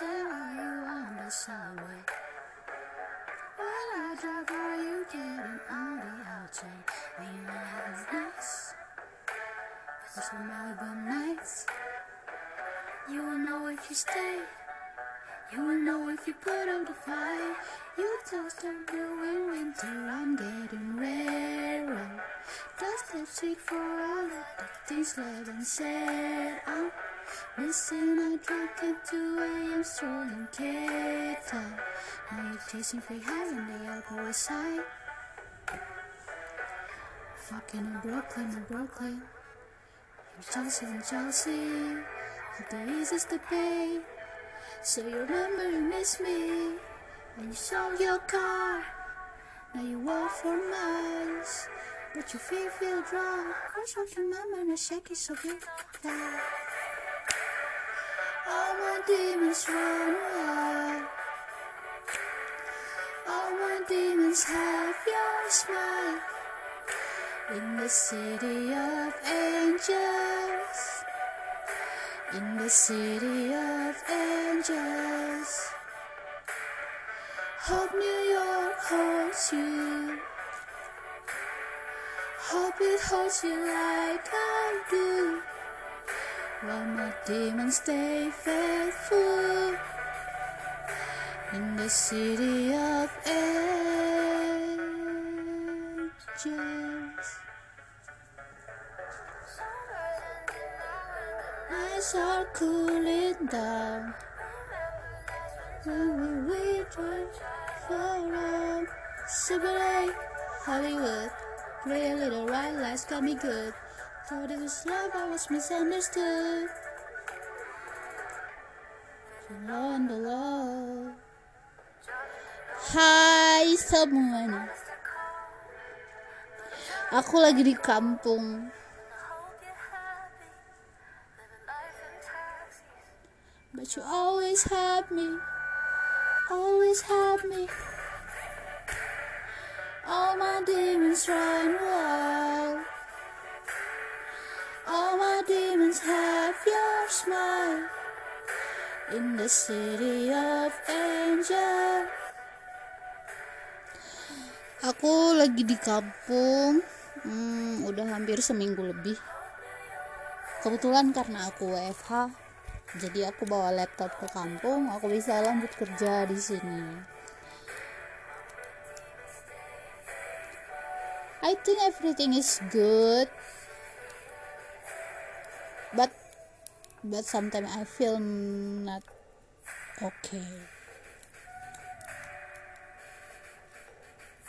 are you on the subway? When I drive, are you getting on the outtake? When you have is nice, for some Malibu nights. You will know if you stay. You will know if you put up the fight. You toast and blue in winter. I'm getting rarer. Just lipstick for all of the things left unsaid. I'm missing a drunk at 2 a.m. strolling Cape. Now you're chasing free high on the Upper West Side. Fucking in Brooklyn, in Brooklyn. In Chelsea, in Chelsea. The easiest to pay. So you remember you miss me when you sold your car. Now you walk for miles, but you feel feel drunk. Cause I remember the shaky so good. All my demons run wild. All my demons have your smile. In the city of angels. In the city of angels. Hope New York holds you. Hope it holds you like I do. While my demons stay faithful. In the city of angels. Nights are cooling down. When we drive around Super 8, Hollywood. Pretty little white lights got me good. Thought it was love, I was misunderstood. Low and the low. Hai semuanya. Aku lagi di kampung. But you always have me, always have me. All my demons run wild. Demons have your smile. In the city of angel. Aku lagi di kampung, hmm, udah hampir seminggu lebih. Kebetulan karena aku WFH, jadi aku bawa laptop ke kampung aku bisa lanjut kerja di sini I think everything is good but but sometimes I feel not okay.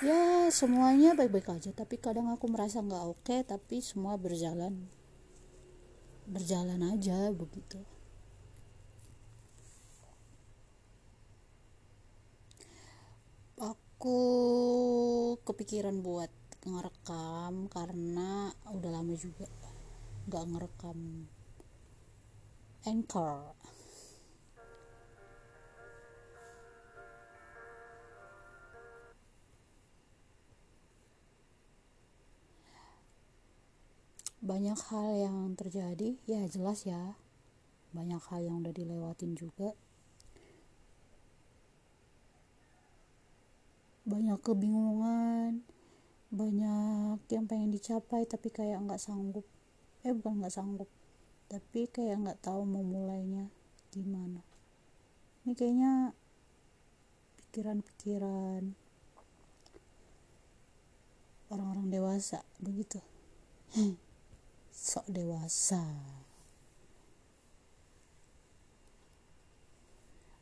Ya semuanya baik-baik aja tapi kadang aku merasa nggak oke okay, tapi semua berjalan berjalan aja begitu. Aku kepikiran buat ngerekam karena udah lama juga nggak ngerekam anchor. Banyak hal yang terjadi ya jelas ya. Banyak hal yang udah dilewatin juga. Banyak kebingungan banyak yang pengen dicapai tapi kayak nggak sanggup eh bukan nggak sanggup. Tapi kayak nggak tahu mau mulainya gimana. Ini kayaknya pikiran-pikiran orang-orang dewasa begitu. Sok dewasa.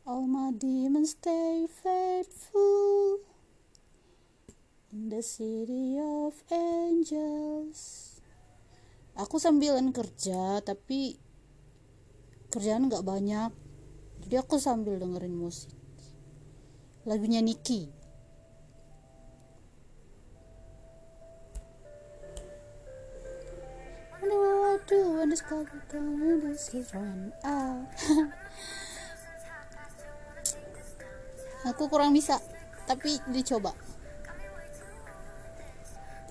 All my demons stay faithful in the city of angels aku sambilan kerja tapi kerjaan nggak banyak. Jadi aku sambil dengerin musik. Lagunya Niki aku kurang bisa tapi dicoba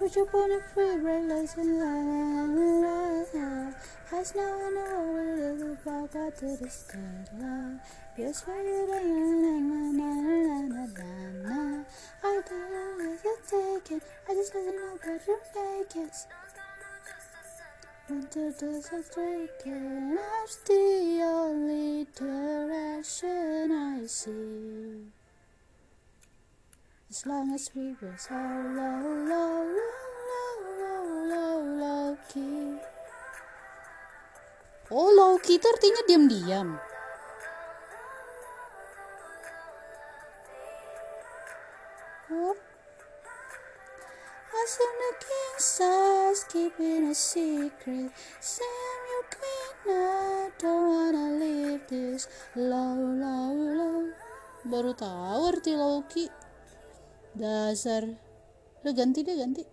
Put your on a free bright lights and light Has no one over the out to the skyline Feels for you na na I don't know if you take it. I just doesn't know that you're it. Winter does a I'm the only direction I see. As long as we were so low, low, low, low, low, low key. Oh, low key itu artinya diam-diam. Oh. As in the king size, keeping a secret. Sam, your queen, I don't wanna leave this low, low, low. Baru tahu arti low key. Dasar. Udah ganti deh, ganti.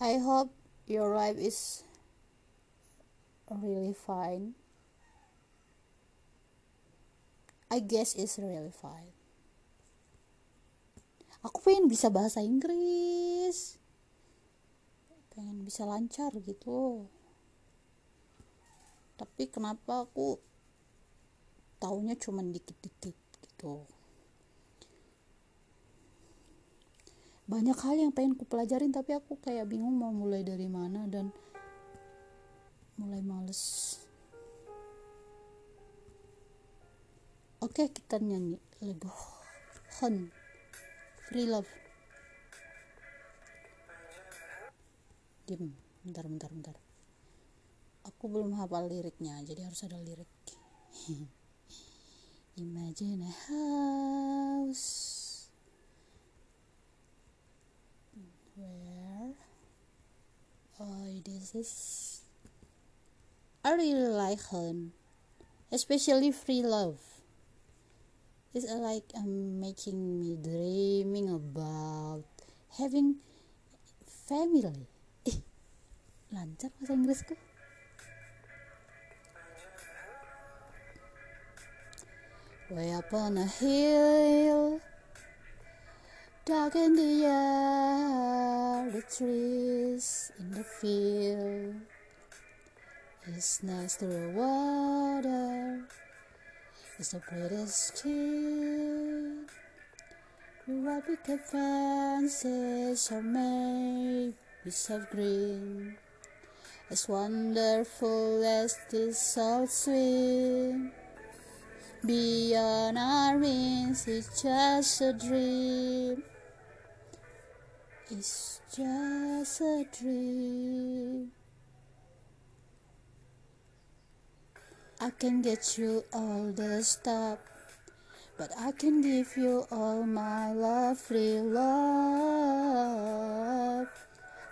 I hope your life is really fine. I guess it's really fine. Aku pengen bisa bahasa Inggris. Pengen bisa lancar gitu. Tapi kenapa aku taunya cuma dikit-dikit gitu. Banyak hal yang pengen ku pelajarin tapi aku kayak bingung mau mulai dari mana dan mulai males. Oke, kita nyanyi lagu Hun Free Love. Diam, bentar, bentar, bentar. Aku belum hafal liriknya, jadi harus ada lirik. Imagine a house where oh this is I really like Hun, especially free love. It's like um, making me dreaming about having family. Lancar bahasa Inggrisku. Way up on a hill, dark in the air, the trees in the field. It's next to the water, it's the prettiest. What wicked fences are made with of green, as wonderful as this salt swim. Beyond our means, it's just a dream. It's just a dream. I can get you all the stuff, but I can give you all my love, free love,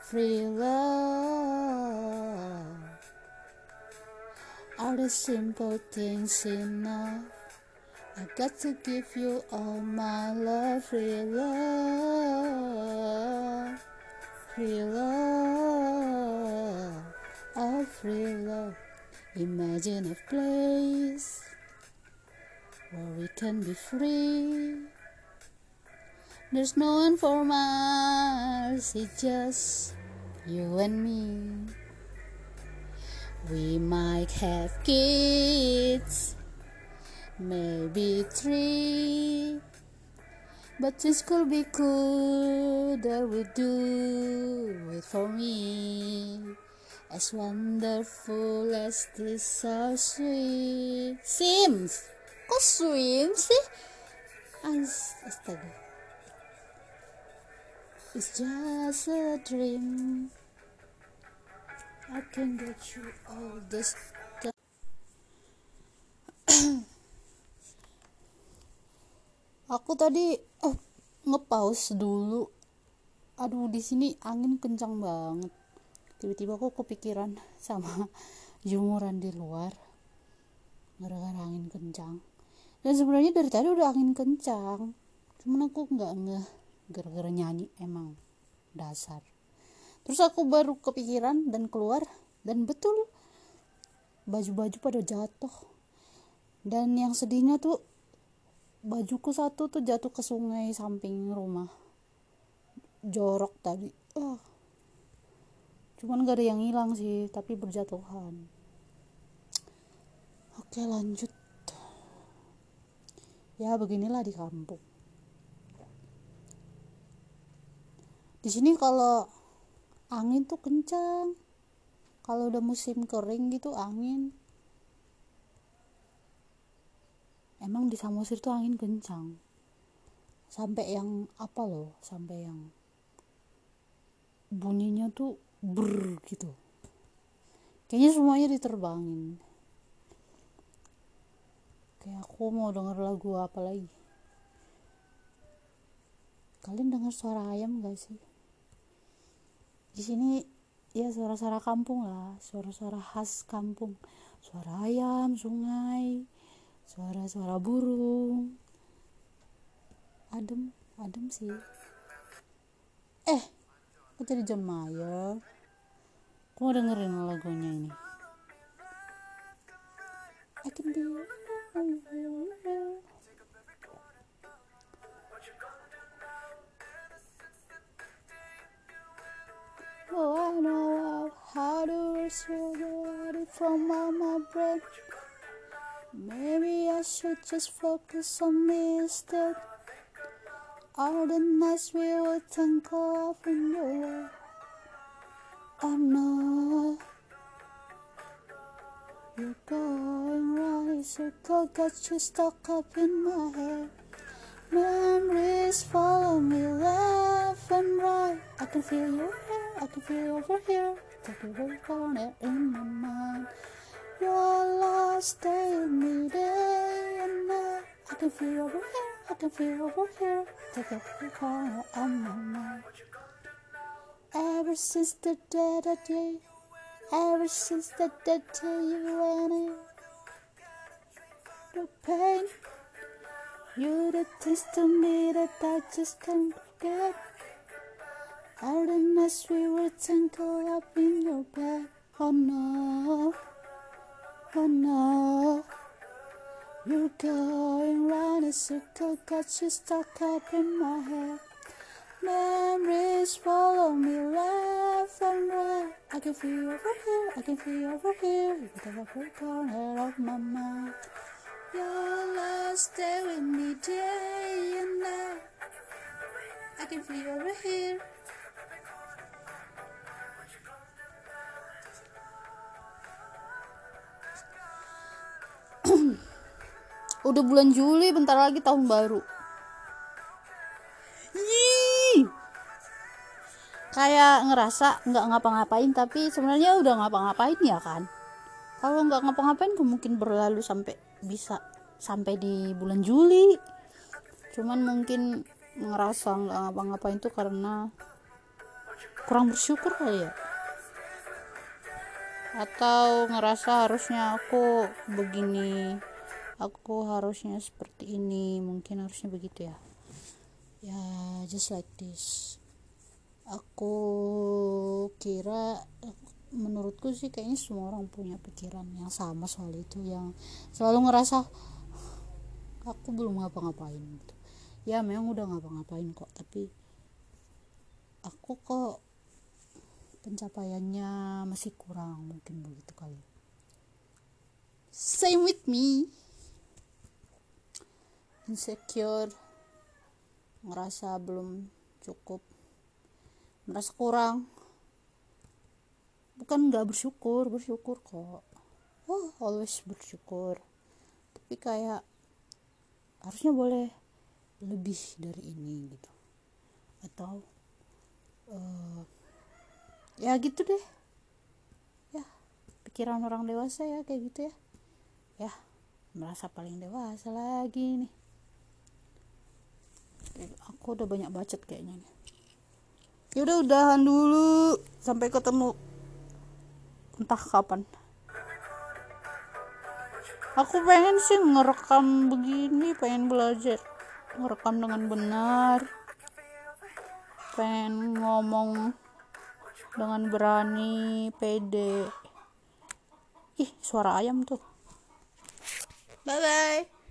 free love. Are the simple things enough? I got to give you all my love, free love, free love, all free love. Imagine a place where we can be free. There's no one for miles, it's just you and me. We might have kids, maybe three. But this could be cool that we do it for me. As wonderful as this so sweet seems. Kok swim sih? As- Astaga. It's just a dream. I can get you all this Aku tadi oh, nge-pause dulu. Aduh, di sini angin kencang banget. Tiba-tiba aku kepikiran sama jemuran di luar. Gara-gara angin kencang. Dan sebenarnya dari tadi udah angin kencang. Cuman aku nggak ngeh gara-gara nyanyi emang dasar. Terus aku baru kepikiran dan keluar dan betul baju-baju pada jatuh. Dan yang sedihnya tuh bajuku satu tuh jatuh ke sungai samping rumah. Jorok tadi. Uh. cuman gak ada yang hilang sih tapi berjatuhan. Oke lanjut. Ya beginilah di kampung. Di sini kalau angin tuh kencang. Kalau udah musim kering gitu angin emang di Samosir tuh angin kencang. Sampai yang apa loh sampai yang bunyinya tuh ber gitu. Kayaknya semuanya diterbangin. Kayak aku mau denger lagu apa lagi? Kalian dengar suara ayam gak sih? Di sini ya suara-suara kampung lah suara-suara khas kampung. Suara ayam sungai suara-suara burung. Adem adem sih. Eh aku jadi John Mayer? Aku mau dengerin lagunya ini. I can be Oh, I know how to restore it from all my brain. Maybe I should just focus on me instead. All the nights we would tangle up in the way. I know you're going round circle, got you stuck up in my head. Memories follow me left and right. I can feel you here, I can feel over here. Take a corner in my mind. You're lost, me day and night. I can feel over here, I can feel over here. Take every corner on my mind. Ever since the day that you, ever since the day that you went in, the pain, You the things to me that I just can't forget. All the nights we were tangled up in your bed. Oh no. Oh no, you're going round in circle, got you stuck up in my head. Memories follow me left and right. I can feel you over here, I can feel you over here. Can every corner of my mind. You're lost, stay with me day and night. I can feel you over here. Udah bulan Juli bentar lagi tahun baru. Yii. kayak ngerasa nggak ngapa-ngapain tapi sebenarnya udah ngapa-ngapain ya kan? Kalau nggak ngapa-ngapain mungkin berlalu sampai bisa sampai di bulan Juli. Cuman mungkin ngerasa nggak ngapa-ngapain tuh karena kurang bersyukur kali ya. Atau ngerasa harusnya aku begini aku harusnya seperti ini mungkin harusnya begitu ya. Ya just like this. Aku kira menurutku sih kayaknya semua orang punya pikiran yang sama soal itu yang selalu ngerasa aku belum ngapa-ngapain gitu. Ya memang udah ngapa-ngapain kok tapi aku kok pencapaiannya masih kurang mungkin begitu kali. Same with me insecure ngerasa belum cukup merasa kurang. Bukan nggak bersyukur bersyukur kok. Oh always bersyukur. Tapi kayak harusnya boleh lebih dari ini gitu. Atau uh, ya gitu deh. Ya pikiran orang dewasa ya kayak gitu ya. Ya merasa paling dewasa lagi nih aku udah banyak bacot kayaknya yaudah udahan dulu. Sampai ketemu. Entah kapan. Aku pengen sih ngerekam begini pengen belajar. Ngerekam dengan benar. Pengen ngomong dengan berani pede. Ih suara ayam tuh. Bye bye